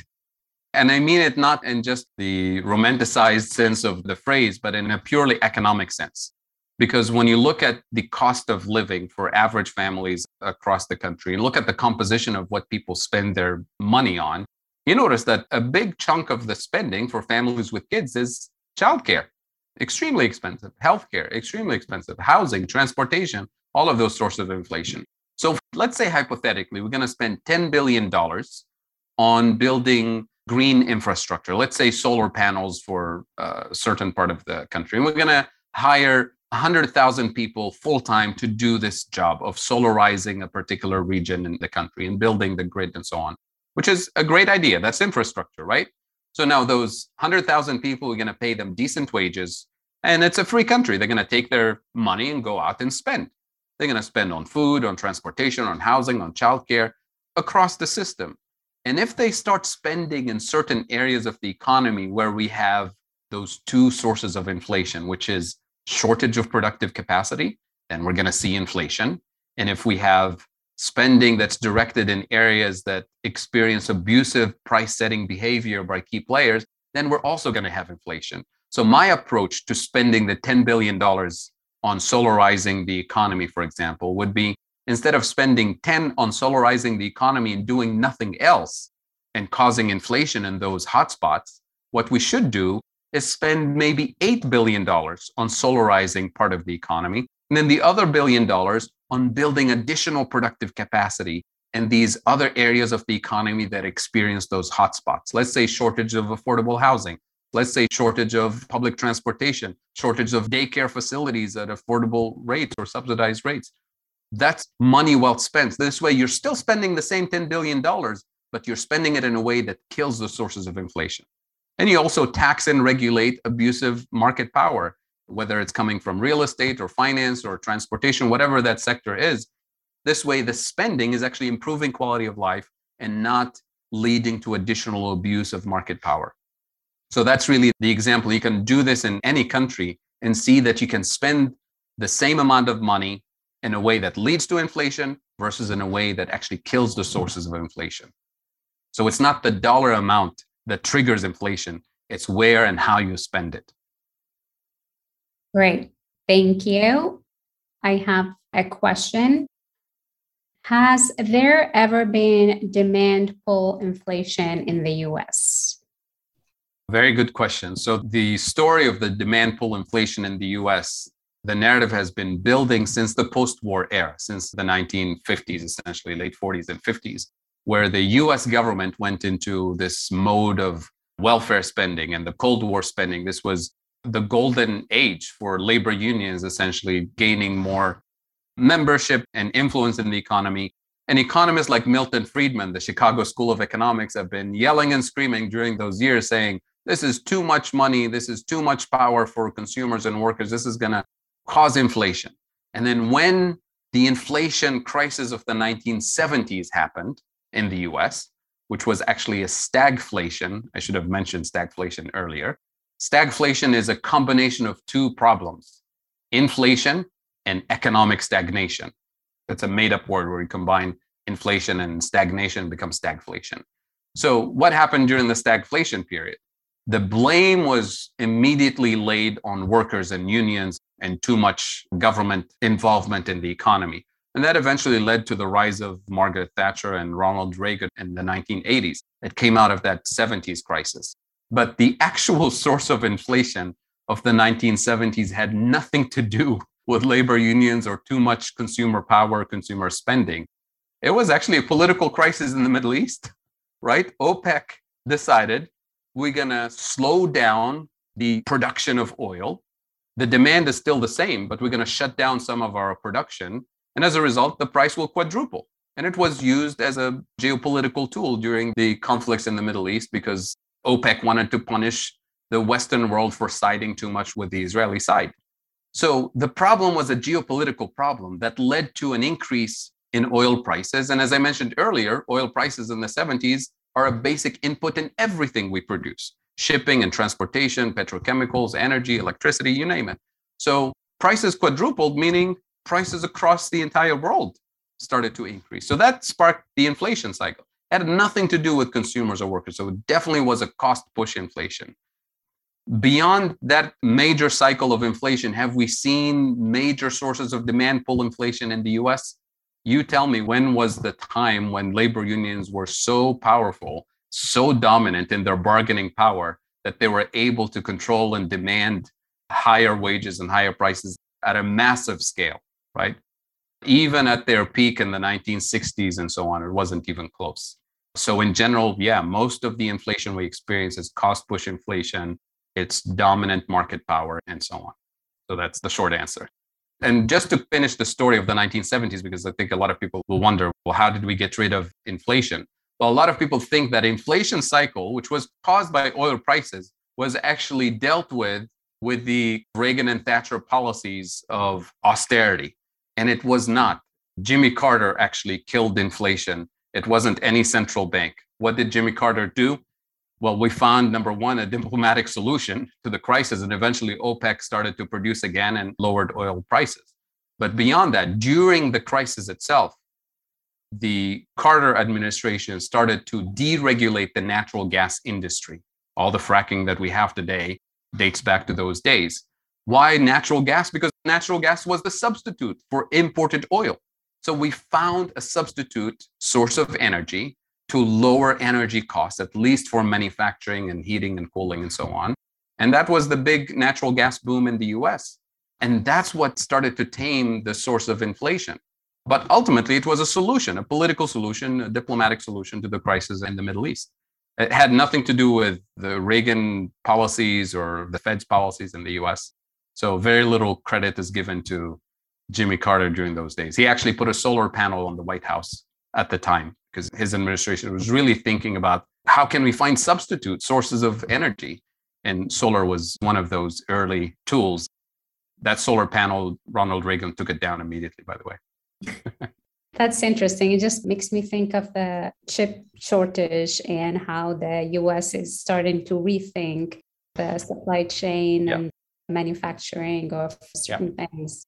And I mean it not in just the romanticized sense of the phrase, but in a purely economic sense. Because when you look at the cost of living for average families across the country and look at the composition of what people spend their money on, you notice that a big chunk of the spending for families with kids is childcare, extremely expensive, healthcare, extremely expensive, housing, transportation, all of those sources of inflation. So let's say hypothetically, we're going to spend $10 billion on building green infrastructure, let's say solar panels for a certain part of the country. And we're going to hire 100,000 people full time to do this job of solarizing a particular region in the country and building the grid and so on which is a great idea. That's infrastructure, right? So now those 100,000 people, we're going to pay them decent wages. And it's a free country. They're going to take their money and go out and spend. They're going to spend on food, on transportation, on housing, on childcare across the system. And if they start spending in certain areas of the economy where we have those two sources of inflation, which is shortage of productive capacity, then we're going to see inflation. And if we have spending that's directed in areas that experience abusive price setting behavior by key players, then we're also going to have inflation. So, my approach to spending the $10 billion on solarizing the economy, for example, would be instead of spending 10 on solarizing the economy and doing nothing else and causing inflation in those hotspots, what we should do is spend maybe $8 billion on solarizing part of the economy, and then the other billion dollars on building additional productive capacity in these other areas of the economy that experience those hotspots. Let's say shortage of affordable housing. Let's say shortage of public transportation, shortage of daycare facilities at affordable rates or subsidized rates. That's money well spent. This way, you're still spending the same $10 billion, but you're spending it in a way that kills the sources of inflation. And you also tax and regulate abusive market power, whether it's coming from real estate or finance or transportation, whatever that sector is. This way, the spending is actually improving quality of life and not leading to additional abuse of market power. So that's really the example. You can do this in any country and see that you can spend the same amount of money in a way that leads to inflation versus in a way that actually kills the sources of inflation. So it's not the dollar amount that triggers inflation. It's where and how you spend it. Great. Thank you. I have a question. Has there ever been demand pull inflation in the US? Very good question. So, the story of the demand pull inflation in the US, the narrative has been building since the post war era, since the 1950s, essentially, late 40s and 50s where the US government went into this mode of welfare spending and the Cold War spending. This was the golden age for labor unions, essentially gaining more membership and influence in the economy. And economists like Milton Friedman, the Chicago School of Economics, have been yelling and screaming during those years, saying, This is too much money. This is too much power for consumers and workers. This is going to cause inflation. And then when the inflation crisis of the 1970s happened, in the US, which was actually a stagflation. I should have mentioned stagflation earlier. Stagflation is a combination of two problems inflation and economic stagnation. That's a made up word where you combine inflation and stagnation becomes stagflation. So, what happened during the stagflation period? The blame was immediately laid on workers and unions and too much government involvement in the economy. And that eventually led to the rise of Margaret Thatcher and Ronald Reagan in the 1980s. It came out of that 70s crisis. But the actual *laughs* source of inflation of the 1970s had nothing to do with labor unions or too much consumer power, consumer spending. It was actually a political crisis in the Middle East, right? OPEC decided we're going to slow down the production of oil. The demand is still the same, but we're going to shut down some of our production and as a result, the price will quadruple. And it was used as a geopolitical tool during the conflicts in the Middle East because OPEC wanted to punish the Western world for siding too much with the Israeli side. So the problem was a geopolitical problem that led to an increase in oil prices. And as I mentioned earlier, oil prices in the 70s are a basic input in everything we produce shipping and transportation, petrochemicals, energy, electricity, you name it. So prices quadrupled, meaning prices across the entire world started to increase. So that sparked the inflation cycle. Had nothing to do with consumers or workers. So it definitely was a cost push inflation. Beyond that major cycle of inflation, have we seen major sources of demand pull inflation in the US? You tell me when was the time when labor unions were so powerful, so dominant in their bargaining power that they were able to control and demand higher wages and higher prices at a massive scale? right? Even at their peak in the 1960s and so on, it wasn't even close. So, in general, yeah, most of the inflation we experience is cost push inflation, it's dominant market power, and so on. So, that's the short answer. And just to finish the story of the 1970s, because I think a lot of people will wonder, well, how did we get rid of inflation? Well, a lot of people think that inflation cycle, which was caused by oil prices, was actually dealt with with the Reagan and Thatcher policies of austerity. And it was not. Jimmy Carter actually killed inflation. It wasn't any central bank. What did Jimmy Carter do? Well, we found number one, a diplomatic solution to the crisis, and eventually OPEC started to produce again and lowered oil prices. But beyond that, during the crisis itself, the Carter administration started to deregulate the natural gas industry. All the fracking that we have today dates back to those days. Why natural gas? Because natural gas was the substitute for imported oil. So we found a substitute source of energy to lower energy costs, at least for manufacturing and heating and cooling and so on. And that was the big natural gas boom in the US. And that's what started to tame the source of inflation. But ultimately, it was a solution, a political solution, a diplomatic solution to the crisis in the Middle East. It had nothing to do with the Reagan policies or the Fed's policies in the US. So very little credit is given to Jimmy Carter during those days. He actually put a solar panel on the White House at the time because his administration was really thinking about how can we find substitute sources of energy and solar was one of those early tools. That solar panel ronald reagan took it down immediately by the way. *laughs* That's interesting. It just makes me think of the chip shortage and how the us is starting to rethink the supply chain and manufacturing of certain things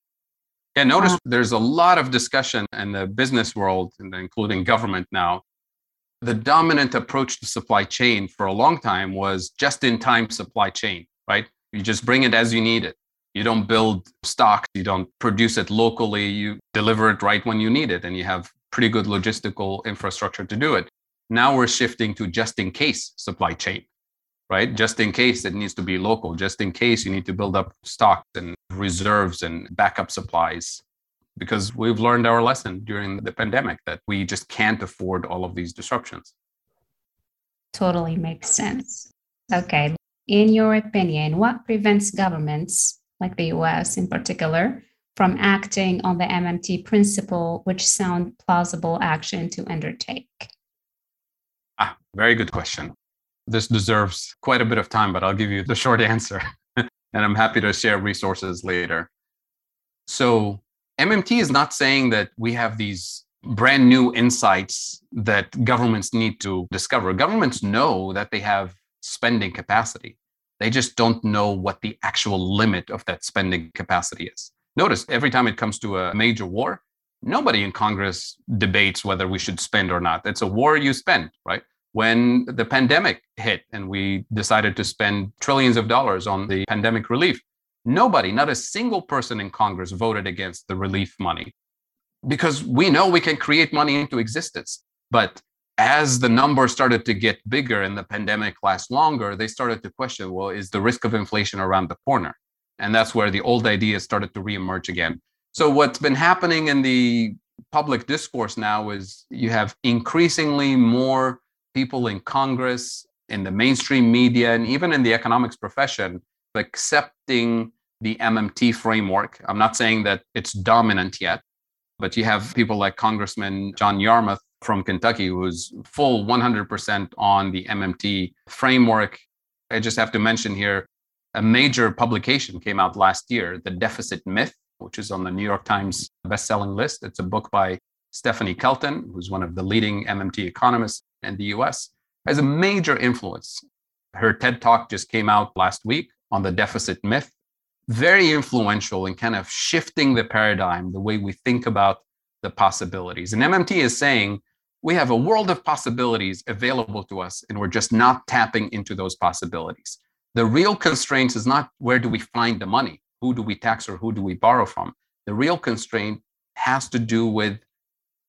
yeah, notice uh, there's a lot of discussion in the business world, including government now. The dominant approach to supply chain for a long time was just in time supply chain, right? You just bring it as you need it. You don't build stock, you don't produce it locally, you deliver it right when you need it, and you have pretty good logistical infrastructure to do it. Now we're shifting to just in case supply chain right? Just in case it needs to be local, just in case you need to build up stocks and reserves and backup supplies. Because we've learned our lesson during the pandemic that we just can't afford all of these disruptions. Totally makes sense. Okay. In your opinion, what prevents governments, like the US in particular, from acting on the MMT principle, which sound plausible action to undertake? Ah, very good question this deserves quite a bit of time, but I'll give you the *laughs* short answer. and I'm happy to share resources later. So, MMT is not saying that we have these brand new insights that governments need to discover. Governments know that they have spending capacity. They just don't know what the actual limit of that spending capacity is. Notice every time it comes to a major war, nobody in Congress debates whether we should spend or not. It's a war you spend, right? When the pandemic hit and we decided to spend trillions of dollars on the pandemic relief. Nobody, not a single person in Congress voted against the relief money because we know we can create money into existence. But as the numbers started to get bigger and the pandemic lasts longer, they started to question well, is the risk of inflation around the corner? And that's where the old ideas started to reemerge again. So, what's been happening in the public discourse now is you have increasingly more people in Congress, in the mainstream media, and even in the economics profession accepting the MMT framework. I'm not saying that it's dominant yet, but you have people like Congressman John Yarmuth from Kentucky who's full 100% on the MMT framework. I just have to mention here a major publication came out last year, The Deficit Myth, which is on the New York Times bestselling list. It's a book by Stephanie Kelton, who's one of the leading MMT economists in the US, has a major influence. Her TED talk just came out last week on the deficit myth, very influential in kind of shifting the paradigm, the way we think about the possibilities. And MMT is saying we have a world of possibilities available to us, and we're just not tapping into those possibilities. The real constraint is not where do we find the money? Who do we tax or who do we borrow from? The real constraint has to do with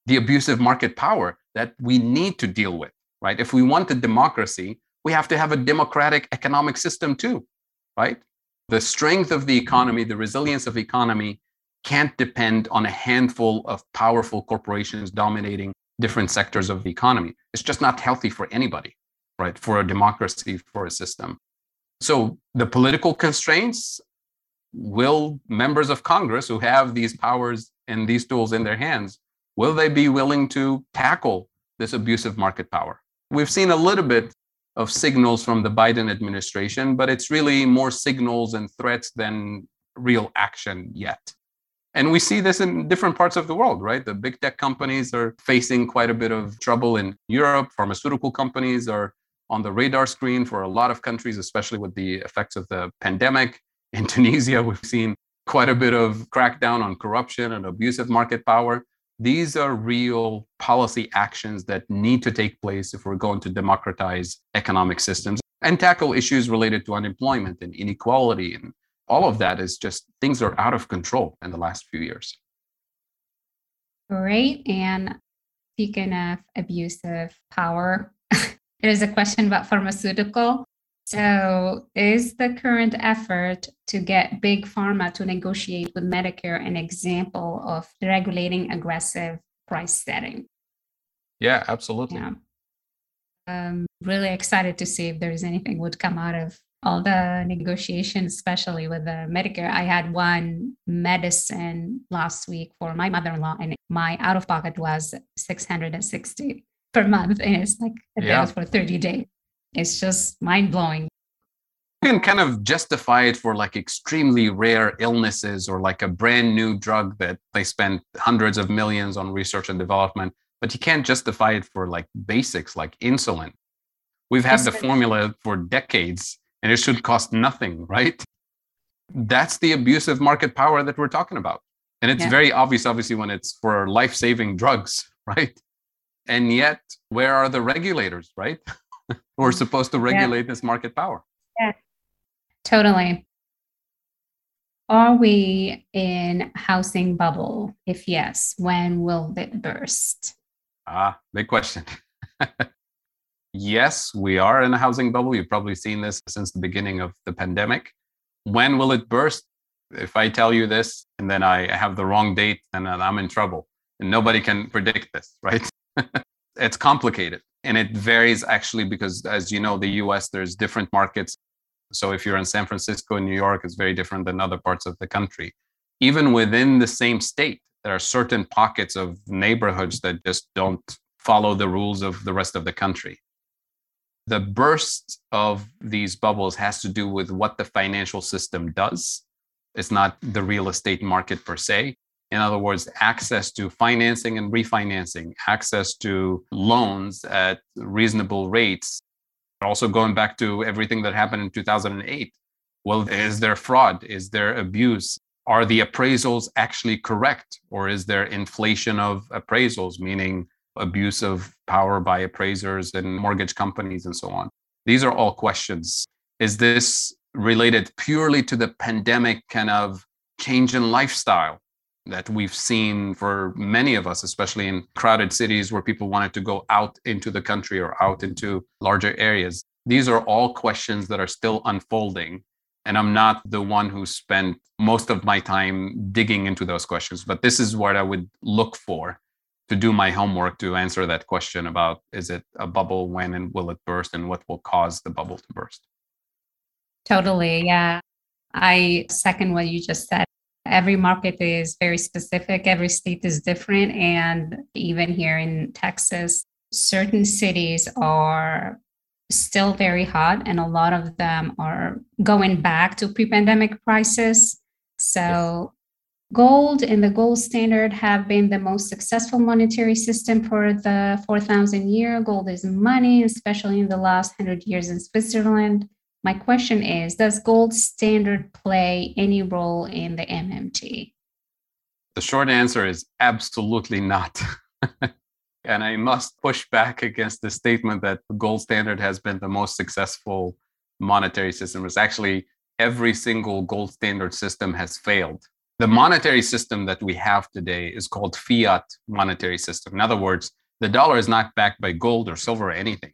the abusive market power that we need to deal with, right? If we want a democracy, we have to have a democratic economic system too, right? The strength of the economy, the resilience of the economy can't depend on a handful of powerful corporations dominating different sectors of the economy. It's just not healthy for anybody, right? For a democracy, for a system. So the political constraints will members of Congress who have these powers and these tools in their hands Will they be willing to tackle this abusive market power? We've seen a little bit of signals from the Biden administration, but it's really more signals and threats than real action yet. And we see this in different parts of the world, right? The big tech companies are facing quite a bit of trouble in Europe. Pharmaceutical companies are on the radar screen for a lot of countries, especially with the effects of the pandemic. In *laughs* Tunisia, we've seen quite a bit of crackdown on corruption and abusive market power. These are real policy actions that need to take place if we're going to democratize economic systems and tackle issues related to unemployment and inequality. And all of that is just things are out of control in the last few years. Great. And speaking of abusive power, *laughs* there's a question about pharmaceutical. So, is the current effort to get big pharma to negotiate with Medicare an example of regulating aggressive price setting? Yeah, absolutely. Yeah. I'm really excited to see if there's anything would come out of all the negotiations, especially with the Medicare. I had one medicine last week for my mother-in-law, and my out-of-pocket was 660 per month, and it's like a Yeah. bill for 30 days it's just mind blowing. You can kind of justify it for like extremely rare illnesses or like a brand new drug that they spent hundreds of millions on research and development, but you can't justify it for like basics like insulin. We've had the formula for decades and it should cost nothing, right? That's the abusive market power that we're talking about. And it's Yeah. very obvious, obviously, when it's for life saving drugs, *laughs* right? And yet, where are the regulators, right? *laughs* *laughs* Who are supposed to regulate this market power? Yeah, Totally. Are we in housing bubble? If yes, when will it burst? Ah, big question. *laughs* yes, we are in a housing bubble. You've probably seen this since the beginning of the pandemic. When will it burst? If I tell you this and then I have the wrong date, then I'm in trouble. And nobody can predict this, right? *laughs* it's complicated. And it varies actually because, as you know, the US, there's different markets. So if you're in San Francisco New York, it's very different than other parts of the country. Even within the same state, there are certain pockets of neighborhoods that just don't follow the rules of the rest of the country. The burst of these bubbles has to do with what the financial system does. It's not the real estate market per se. In other words, access to financing and refinancing, access to loans at reasonable rates. Also, going back to everything that happened in 2008. Well, is there fraud? Is there abuse? Are the appraisals actually correct? Or is there inflation of appraisals, meaning abuse of power by appraisers and mortgage companies and so on? These are all questions. Is this related purely to the pandemic kind of change in lifestyle? That we've seen for many of us, especially in crowded cities where people wanted to go out into the country or out into larger areas. These are all questions that are still unfolding. And I'm not the one who spent most of my time digging into those questions, but this is what I would look for to do my homework to answer that question about is it a bubble, when and will it burst, and what will cause the bubble to burst? Totally. Yeah. I second what you just said. Every market is very specific, every state is different. And even here in Texas, certain cities are still very hot, and a lot of them are going back to pre pandemic prices. So, gold and the gold standard have been the most successful monetary system for the 4,000 year. Gold is money, especially in the last 100 years in Switzerland. My question is Does gold standard play any role in the MMT? The short answer is absolutely not. *laughs* and I must push back against the statement that the gold standard has been the most successful monetary system. It's actually every single gold standard system has failed. The monetary system that we have today is called fiat monetary system. In other words, the dollar is not backed by gold or silver or anything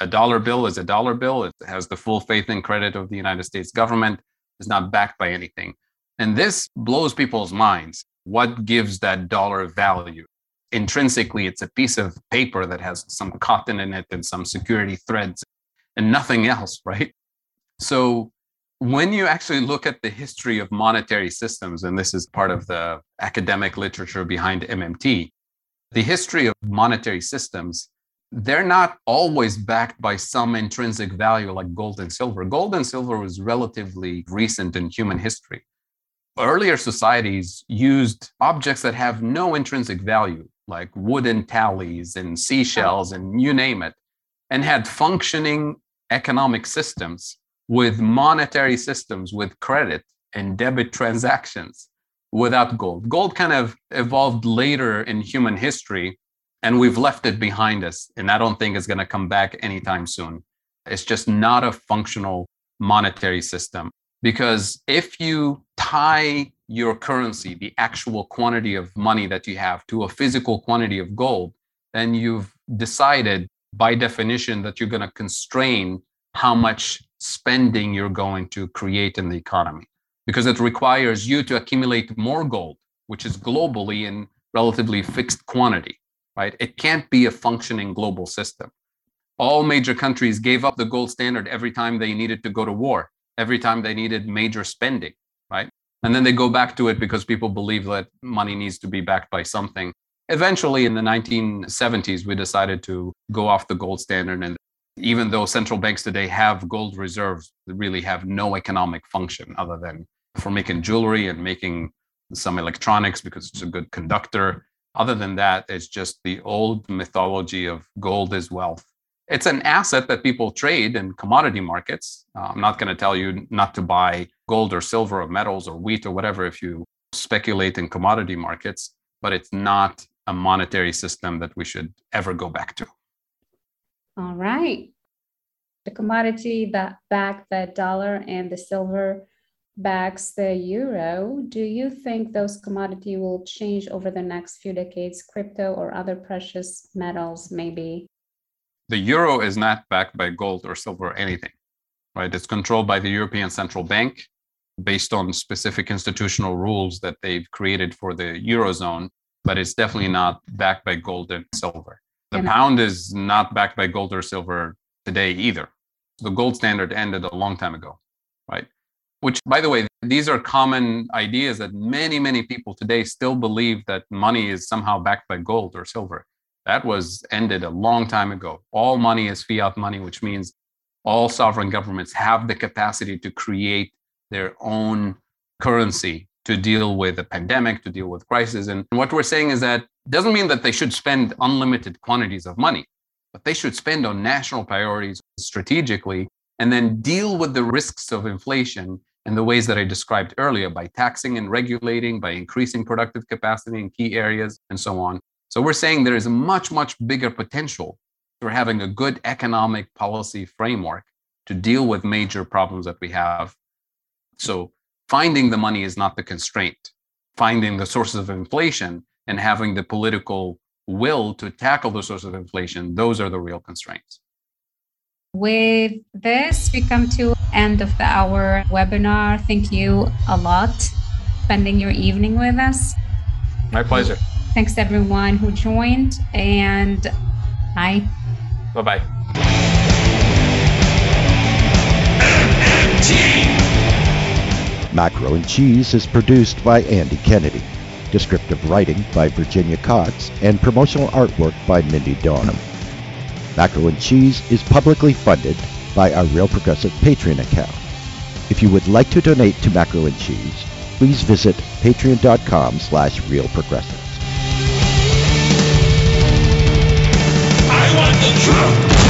a dollar bill is a dollar bill. It has the full faith and credit of the United States government. It's not backed by anything. And this blows people's minds. What gives that dollar value? Intrinsically, it's a piece of paper that has some cotton in it and some security threads and nothing else, *laughs* right? So when you actually look at the history of monetary systems, and this is part of the academic literature behind MMT, the history of monetary systems they're not always backed by some intrinsic value like gold and silver. Gold and silver was relatively recent in human history. Earlier societies used objects that have no intrinsic value, like wooden tallies and seashells and you name it, and had functioning economic systems with monetary systems with credit and debit transactions without gold. Gold kind of evolved later in human history, and we've left it behind us. And I don't think it's going to come back anytime soon. It's just not a functional monetary system. Because if you tie your currency, the actual quantity of money that you have, to a physical quantity of gold, then you've decided by definition that you're going to constrain how much spending you're going to create in the economy because it requires you to accumulate more gold, which is globally in relatively fixed quantity, right? It can't be a functioning global system. All major countries gave up the gold standard every time they needed to go to war, every time they needed major spending, right? And then they go back to it because people believe that money needs to be backed by something. Eventually, in the 1970s, we decided to go off the gold standard. And even though central banks today have gold reserves, they really have no economic function other than for making jewelry and making some electronics because it's a good conductor. Other than that, it's just the old mythology of gold is wealth. It's an asset that people trade in commodity markets. Uh, I'm not going to tell you not to buy gold or silver or metals or wheat or whatever if you speculate in commodity markets, but it's not a monetary system that we should ever go back to. All right. The commodity that back the dollar and the silver backs the euro. Do you think those commodity will change over the next few decades, crypto or other precious metals maybe? The euro is not backed by gold or silver or anything, right? It's controlled by the European Central Bank based on specific institutional rules that they've created for the eurozone, but it's definitely not backed by gold and silver. The and pound is not backed by gold or silver today either. The gold standard ended a long time ago, right? Which, by the way, these are common ideas that many, many people today still believe that money is somehow backed by gold or silver. That was ended a long time ago. All money is fiat money, which means all sovereign governments have the capacity to create their own currency to deal with a pandemic, to deal with crisis. And what we're saying is that doesn't mean that they should spend unlimited quantities of money, but they should spend on national priorities strategically and then deal with the risks of inflation in the ways that I described earlier by taxing and regulating, by increasing productive capacity in key areas, and so on. So we're saying there is a much, much bigger potential for having a good economic policy framework to deal with major problems that we have. So finding the money is not the constraint. Finding the sources of inflation and having the political will to tackle the sources of inflation, those are the real constraints. With this, we come to end of the hour webinar. Thank you a lot spending your evening with us. My pleasure. Thanks everyone who joined and bye. Bye-bye. Macro and Cheese is produced by Andy Kennedy. Descriptive writing by Virginia Cox and promotional artwork by Mindy Donham. Macro and Cheese is publicly funded by our Real Progressive Patreon account. If you would like to donate to Macro and Cheese, please visit patreon.com slash realprogressives. I want the truth!